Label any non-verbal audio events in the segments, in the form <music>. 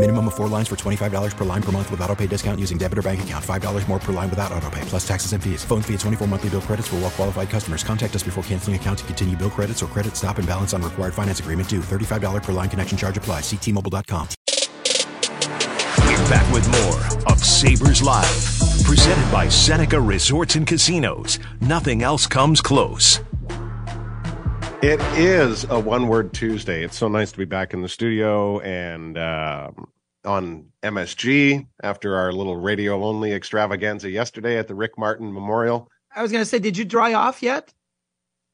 Minimum of four lines for $25 per line per month with auto pay discount using debit or bank account. $5 more per line without auto pay, plus taxes and fees. Phone fee at 24 monthly bill credits for well qualified customers. Contact us before canceling account to continue bill credits or credit stop and balance on required finance agreement due. $35 per line connection charge applies. Ctmobile.com. We're back with more of Sabres Live. Presented by Seneca Resorts and Casinos. Nothing else comes close. It is a one word Tuesday. It's so nice to be back in the studio and um, on MSG after our little radio only extravaganza yesterday at the Rick Martin Memorial. I was going to say, did you dry off yet?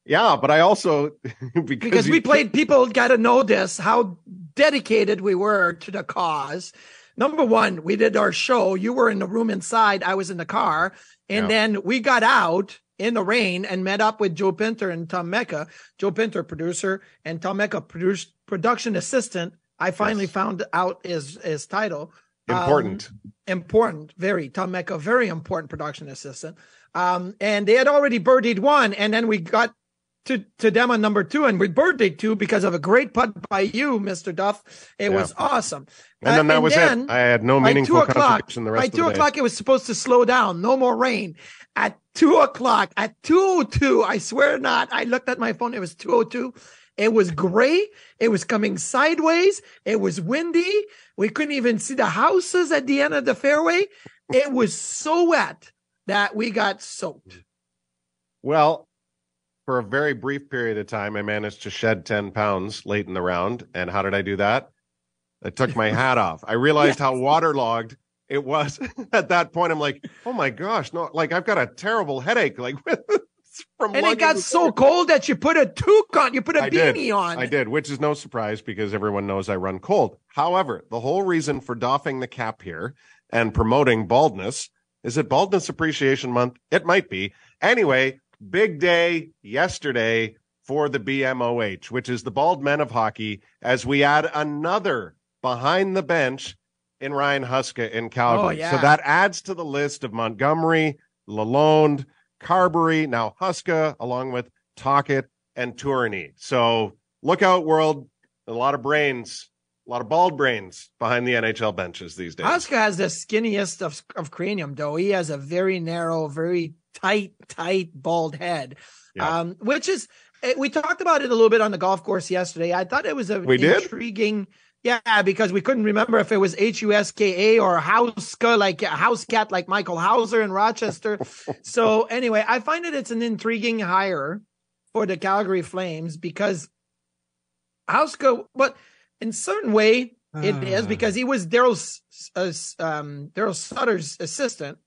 Yeah, but I also <laughs> because, Because we played, people got to know this, how dedicated we were to the cause. Number one, we did our show. You were in the room inside. I was in the car. And Yeah. then we got out in the rain and met up with Joe Pinter and Tom Mecca. Joe Pinter, producer, and Tom Mecca, produced production assistant. I finally Yes. found out his, his title. Um, important. important, very Tom Mecca, very important production assistant. Um, and they had already birdied one, and then we got to to them on number two, and we birdied two because of a great putt by you, Mister Duff. It Yeah. was awesome. and then Uh, that was then it. I had no meaningful two o'clock, contribution the rest by of two the day. o'clock, it was supposed to slow down. No more rain. At two o'clock, at two o two, I swear not. I looked at my phone. It was two o two. It was gray. It was coming sideways. It was windy. We couldn't even see the houses at the end of the fairway. It was so wet that we got soaked. Well, for a very brief period of time, I managed to shed 10 pounds late in the round. And how did I do that? I took my <laughs> hat off. I realized how waterlogged it was <laughs> at that point. I'm like, oh my gosh, no, like I've got a terrible headache. Like <laughs> from And it got so cold that you put a toque on, you put a I did. beanie on. I did, which is no surprise because everyone knows I run cold. However, the whole reason for doffing the cap here and promoting baldness is it Baldness Appreciation Month? It might be. Anyway, big day yesterday for the BMOH, which is the Bald Men of Hockey, as we add another behind the bench in Ryan Huska in Calgary. Oh, yeah. So that adds to the list of Montgomery, Lalonde, Carbery, now Huska, along with Tocchet and Tourney. So look out, world. A lot of brains, a lot of bald brains behind the NHL benches these days. Huska has the skinniest of, of cranium, though. He has a very narrow, very tight, tight, bald head. Yeah. Um, which is eh, we talked about it a little bit on the golf course yesterday. I thought it was a We did? intriguing. Yeah, because we couldn't remember if it was H U S K A or Hauska, like a house cat, like Michael Houser in Rochester. <laughs> so anyway, I find that it's an intriguing hire for the Calgary Flames because Hauska, but in certain way it is Ah. because he was Darryl's uh, um, Darryl Sutter's assistant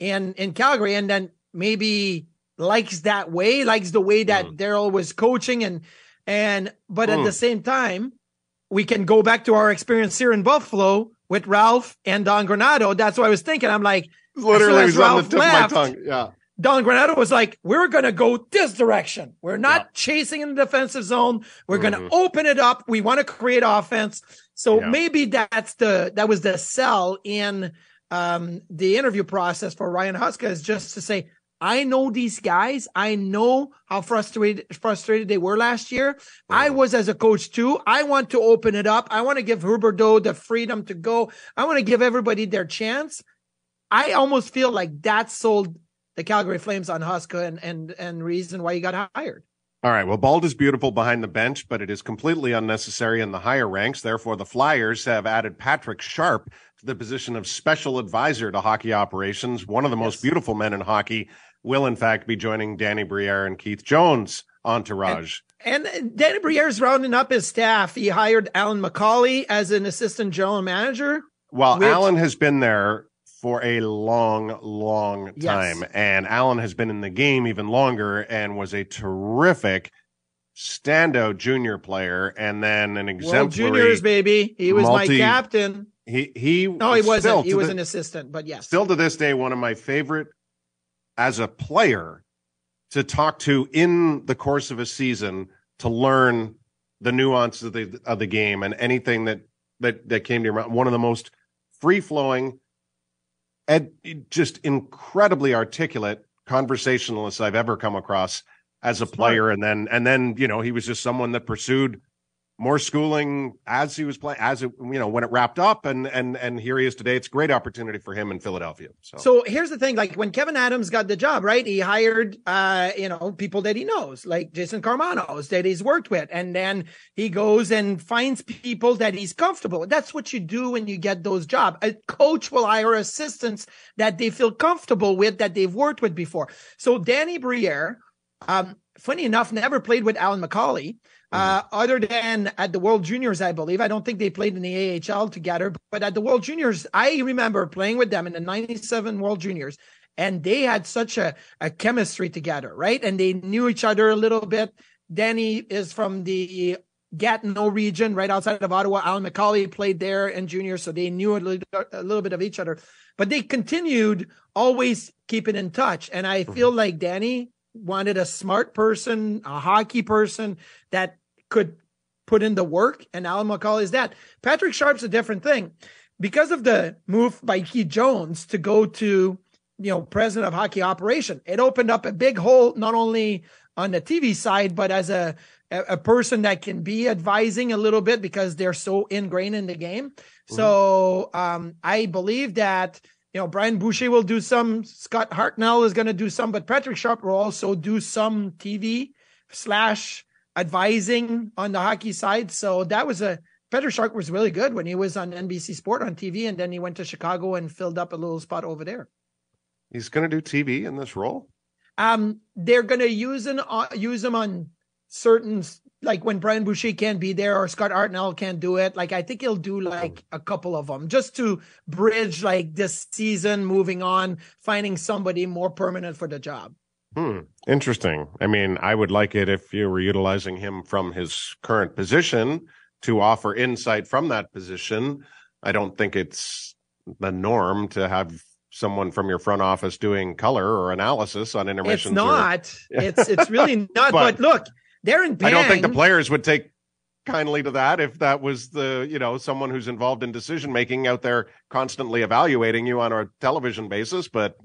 in in Calgary, and then maybe likes that way, likes the way that Mm. Darryl was coaching, and and but at Mm. the same time, we can go back to our experience here in Buffalo with Ralph and Don Granato. That's what I was thinking. I'm like, Literally as the Ralph tip left, of my tongue. Yeah. Don Granato was like, we're going to go this direction. We're not Yeah. chasing in the defensive zone. We're going Mhm. to open it up. We want to create offense. So Yeah. maybe that's the, that was the sell in, um, the interview process for Ryan Huska is just to say, I know these guys. I know how frustrated, frustrated they were last year. I was as a coach too. I want to open it up. I want to give Huberdeau the freedom to go. I want to give everybody their chance. I almost feel like that sold the Calgary Flames on Huska and and and reason why he got hired. All right. Well, bald is beautiful behind the bench, but it is completely unnecessary in the higher ranks. Therefore, the Flyers have added Patrick Sharp to the position of special advisor to hockey operations. One of the most beautiful men in hockey will, in fact, be joining Danny Briere and Keith Jones entourage. And, and Danny Briere's rounding up his staff. He hired Alyn McCauley as an assistant general manager. Well, which- Alyn has been there for a long, long Yes. time, and Alyn has been in the game even longer and was a terrific standout junior player, and then an World exemplary. Juniors, baby. He was multi- my captain. He he. No, he wasn't. He was the- an assistant, but yes. still to this day one of my favorite as a player to talk to in the course of a season to learn the nuances of the of the game and anything that that that came to your mind. One of the most free flowing and just incredibly articulate conversationalists I've ever come across as a player. And then and then you know he was just someone that pursued more schooling as he was playing as it you know when it wrapped up and and and here he is today it's a great opportunity for him in philadelphia so, So here's the thing: like when Kevyn Adams got the job, right? He hired, uh, you know, people that he knows, like Jason Karmanos that he's worked with, and then he goes and finds people that he's comfortable. with. That's what you do when you get those jobs. A coach will hire assistants that they feel comfortable with, that they've worked with before. So Danny Briere, um, funny enough, never played with Alyn McCauley. Uh, other than at the World Juniors, I believe. I don't think they played in the AHL together, but at the World Juniors, I remember playing with them in the 97 World Juniors and they had such a, a chemistry together, right? And they knew each other a little bit. Danny is from the Gatineau region, right outside of Ottawa. Alyn McCauley played there in junior, so they knew a little, a little bit of each other. But they continued always keeping in touch. And I feel like Danny wanted a smart person, a hockey person that could put in the work, and Alyn McCauley is that. Patrick Sharp's a different thing. Because of the move by Keith Jones to go to, you know, president of hockey operation, it opened up a big hole, not only on the TV side, but as a, a, a person that can be advising a little bit because they're so ingrained in the game. So um, I believe that, you know, Brian Boucher will do some, Scott Hartnell is going to do some, but Patrick Sharp will also do some TV slash advising on the hockey side. So that was a Patrick Sharp was really good when he was on NBC Sport on TV, and then he went to Chicago and filled up a little spot over there. he's going to do tv in this role Um, they're going to use an uh, use them on certain like when Brian Boucher can't be there or Scott Hartnell can't do it. Like I think he'll do like a couple of them just to bridge like this season, moving on, finding somebody more permanent for the job. Hmm. Interesting. I mean, I would like it if you were utilizing him from his current position to offer insight from that position. I don't think it's the norm to have someone from your front office doing color or analysis on It's intermissions. or- not. It's it's really <laughs> not. but, But look, Darren Pang. I don't think the players would take kindly to that if that was the, you know, someone who's involved in decision making out there constantly evaluating you on a television basis, but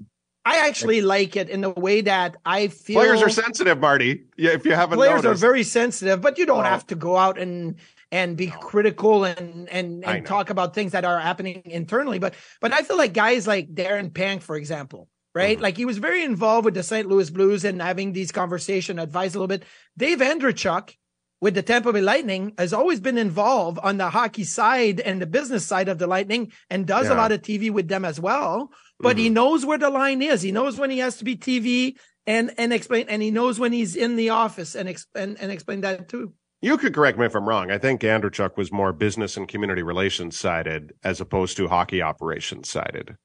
I actually like it in the way that I feel players are sensitive, Marty. Yeah, if you haven't players noticed. are very sensitive, but you don't Oh. have to go out and and be critical and and and talk about things that are happening internally. But but I feel like guys like Darren Pang, for example, right? Mm-hmm. Like he was very involved with the St. Louis Blues and having these conversation, advise a little bit. Dave Andreychuk with the Tampa Bay Lightning has always been involved on the hockey side and the business side of the Lightning and does a lot of TV with them as well. But he knows where the line is. He knows when he has to be TV and and explain, and he knows when he's in the office and ex- and, and explain that too. You could correct me if I'm wrong. I think Andreychuk was more business and community relations sided as opposed to hockey operations sided.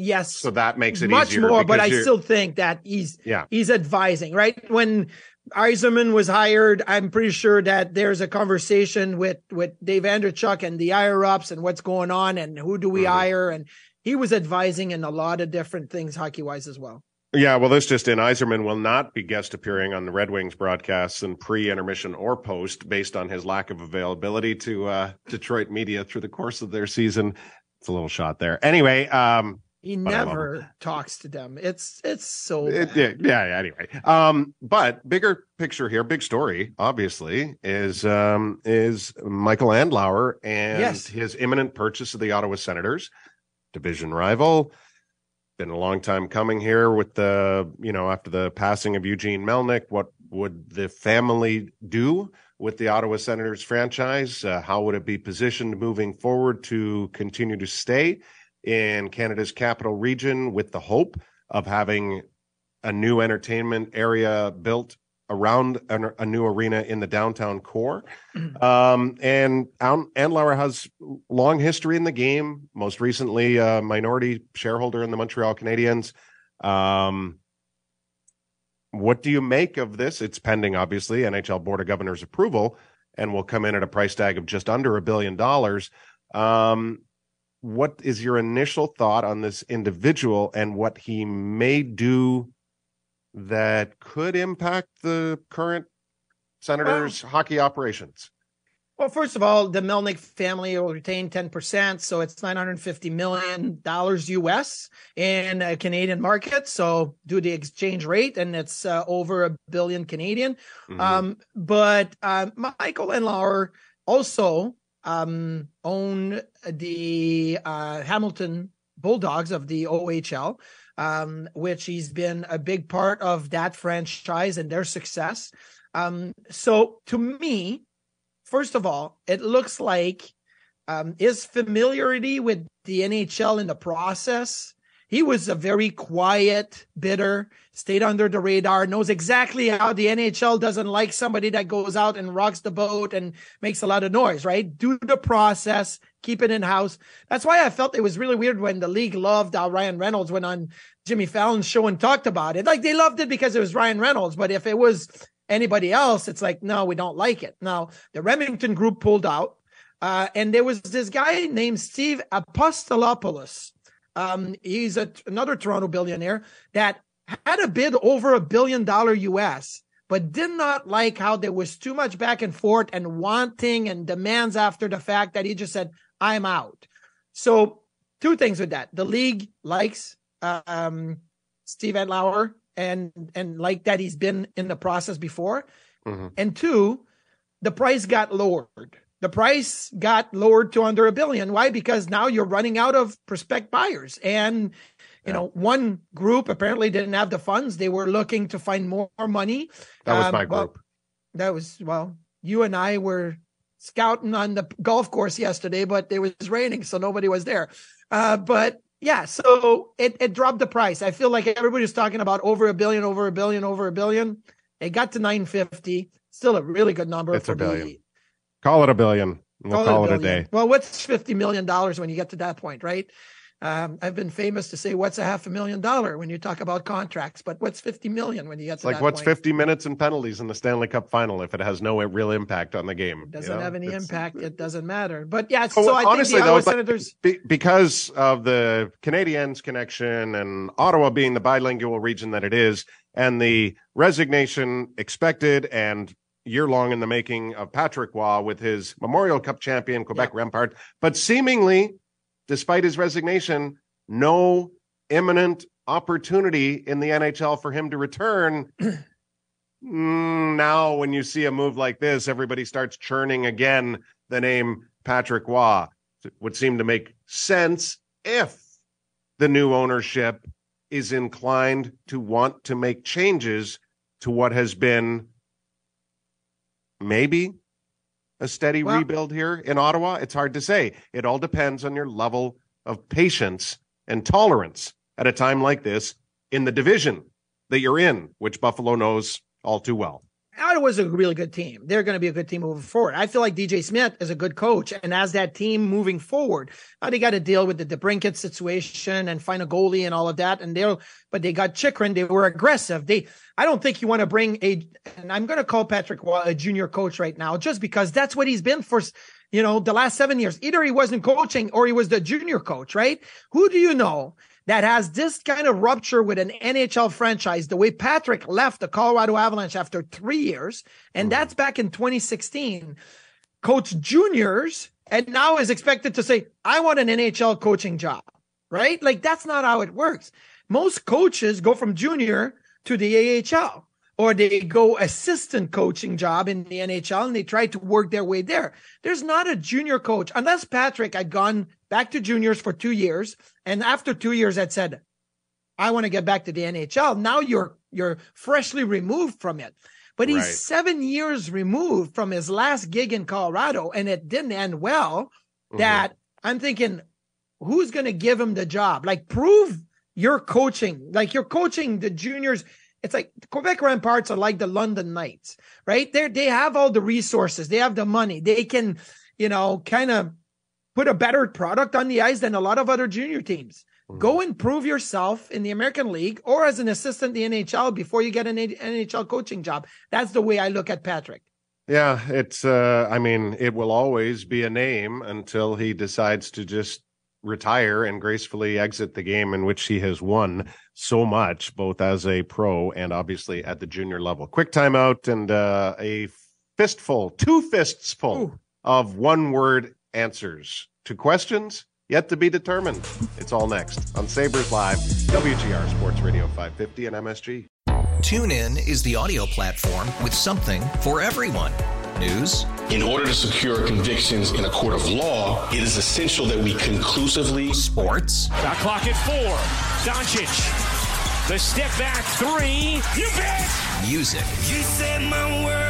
Yes, So that makes it much more. But I still think that he's Yeah. he's advising right when. Yzerman was hired. I'm pretty sure that there's a conversation with with Dave Andreychuk and the higher ups and what's going on and who do we Mhm. hire and he was advising in a lot of different things hockey wise as well. Yeah, well, this just in. Yzerman will not be guest appearing on the Red Wings broadcasts in pre-intermission or post, based on his lack of availability to uh, Detroit media through the course of their season. It's a little shot there. Anyway, um, He But never talks to them. It's it's so it- bad. yeah, yeah. Anyway, um, but bigger picture here, big story, obviously, is um, is Michael Andlauer and Yes. his imminent purchase of the Ottawa Senators, division rival. Been a long time coming here with the, you know, after the passing of Eugene Melnyk, what would the family do with the Ottawa Senators franchise? Uh, how would it be positioned moving forward to continue to stay in Canada's capital region with the hope of having a new entertainment area built around a, a new arena in the downtown core. Um, and Andlauer has long history in the game, most recently a minority shareholder in the Montreal Canadiens. Um, what do you make of this? It's pending, obviously, NHL Board of Governors approval and will come in at a price tag of just under a billion dollars. Um, what is your initial thought on this individual and what he may do that could impact the current Senators well, hockey operations? Well, first of all, the Melnyk family will retain 10%. So it's $950 million US in a Canadian market. So do the exchange rate and it's uh, over a billion Canadian. Mm-hmm. Um, but uh, Michael Andlauer also um, own the uh, Hamilton Bulldogs of the OHL um, which he's been a big part of that franchise and their success. Um, so to me, first of all, it looks like um, his familiarity with the NHL in the process he was a very quiet, bitter, stayed under the radar, knows exactly how the NHL doesn't like somebody that goes out and rocks the boat and makes a lot of noise, right? Do the process, keep it in house. That's why I felt it was really weird when the league loved how Ryan Reynolds went on Jimmy Fallon's show and talked about it. Like they loved it because it was Ryan Reynolds, but if it was anybody else, it's like, no, we don't like it. Now, the Remington group pulled out. Uh, and there was this guy named Steve Apostolopoulos um, he's a, another Toronto billionaire that had a bid over a billion dollar US, but did not like how there was too much back and forth and wanting and demands after the fact that he just said, I'm out. So two things with that. The league likes um, Steve Andlauer and and like that he's been in the process before. Mm-hmm. And two, the price got lowered the price got lowered to under a billion. Why? Because now you're running out of prospect buyers. And, you yeah. know, one group apparently didn't have the funds. They were looking to find more money. That was um, my group. That was, well, you and I were scouting on the golf course yesterday, but it was raining, so nobody was there. Uh, but yeah, so it, it dropped the price. I feel like everybody's talking about over a billion, over a billion, over a billion. It got to 950. Still a really good number. It's a billion. Call it a billion. We'll call, call it, a, it, a day. Well, what's fifty million dollars when you get to that point, right? Um, I've been famous to say, "What's a half a million dollar?" when you talk about contracts, but what's fifty million when you get to that point? like what's point? fifty minutes and penalties in the Stanley Cup final if it has no real impact on the game? It doesn't you know? have any it's, impact. It doesn't matter. But yeah, so I honestly, think the though, Senators be, because of the Canadiens connection and Ottawa being the bilingual region that it is, and the resignation expected and year long in the making of Patrick Roy with his Memorial Cup champion Quebec. Rempart, but seemingly, despite his resignation, no imminent opportunity in the NHL for him to return. <clears throat> mm, now, when you see a move like this, everybody starts churning again the name Patrick Roy. It would seem to make sense if the new ownership is inclined to want to make changes to what has been maybe a steady well, rebuild here in Ottawa? It's hard to say. It all depends on your level of patience and tolerance at a time like this in the division that you're in, which Buffalo knows all too well. Ottawa's a really good team. They're going to be a good team moving forward. I feel like DJ Smith is a good coach, and as that team moving forward, now they got to deal with the DeBrincat situation and find a goalie and all of that. And they'll, but they got Chychrun. They were aggressive. They, I don't think you want to bring a, and I'm going to call Patrick a junior coach right now, just because that's what he's been for you know, the last seven years. Either he wasn't coaching or he was the junior coach, right? Who do you know that has this kind of rupture with an NHL franchise, the way Patrick left the Colorado Avalanche after three years, and mm. that's back in 2016, coach juniors, and now is expected to say, I want an NHL coaching job, right? Like that's not how it works. Most coaches go from junior to the AHL or they go assistant coaching job in the NHL and they try to work their way there. There's not a junior coach unless Patrick had gone back to juniors for two years. And after two years had said, I want to get back to the NHL. Now you're, you're freshly removed from it. But he's right. seven years removed from his last gig in Colorado and it didn't end well mm-hmm. that I'm thinking, who's going to give him the job? Like prove you're coaching, like you're coaching the juniors it's like Quebec Ramparts are like the London Knights, right? They they have all the resources, they have the money, they can, you know, kind of put a better product on the ice than a lot of other junior teams. Go and prove yourself in the American League or as an assistant in the NHL before you get an NHL coaching job. That's the way I look at Patrick. Yeah, it's uh I mean, it will always be a name until he decides to just retire and gracefully exit the game in which he has won so much both as a pro and obviously at the junior level. Quick timeout and uh a fistful, two fists full Ooh. of one word answers to questions yet to be determined. It's all next on Sabres Live, WGR Sports Radio 550 and MSG. TuneIn is the audio platform with something for everyone. News, In order to secure convictions in a court of law, it is essential that we conclusively sports, Shot clock at four. Doncic. The step back three. You bet. music, You set my world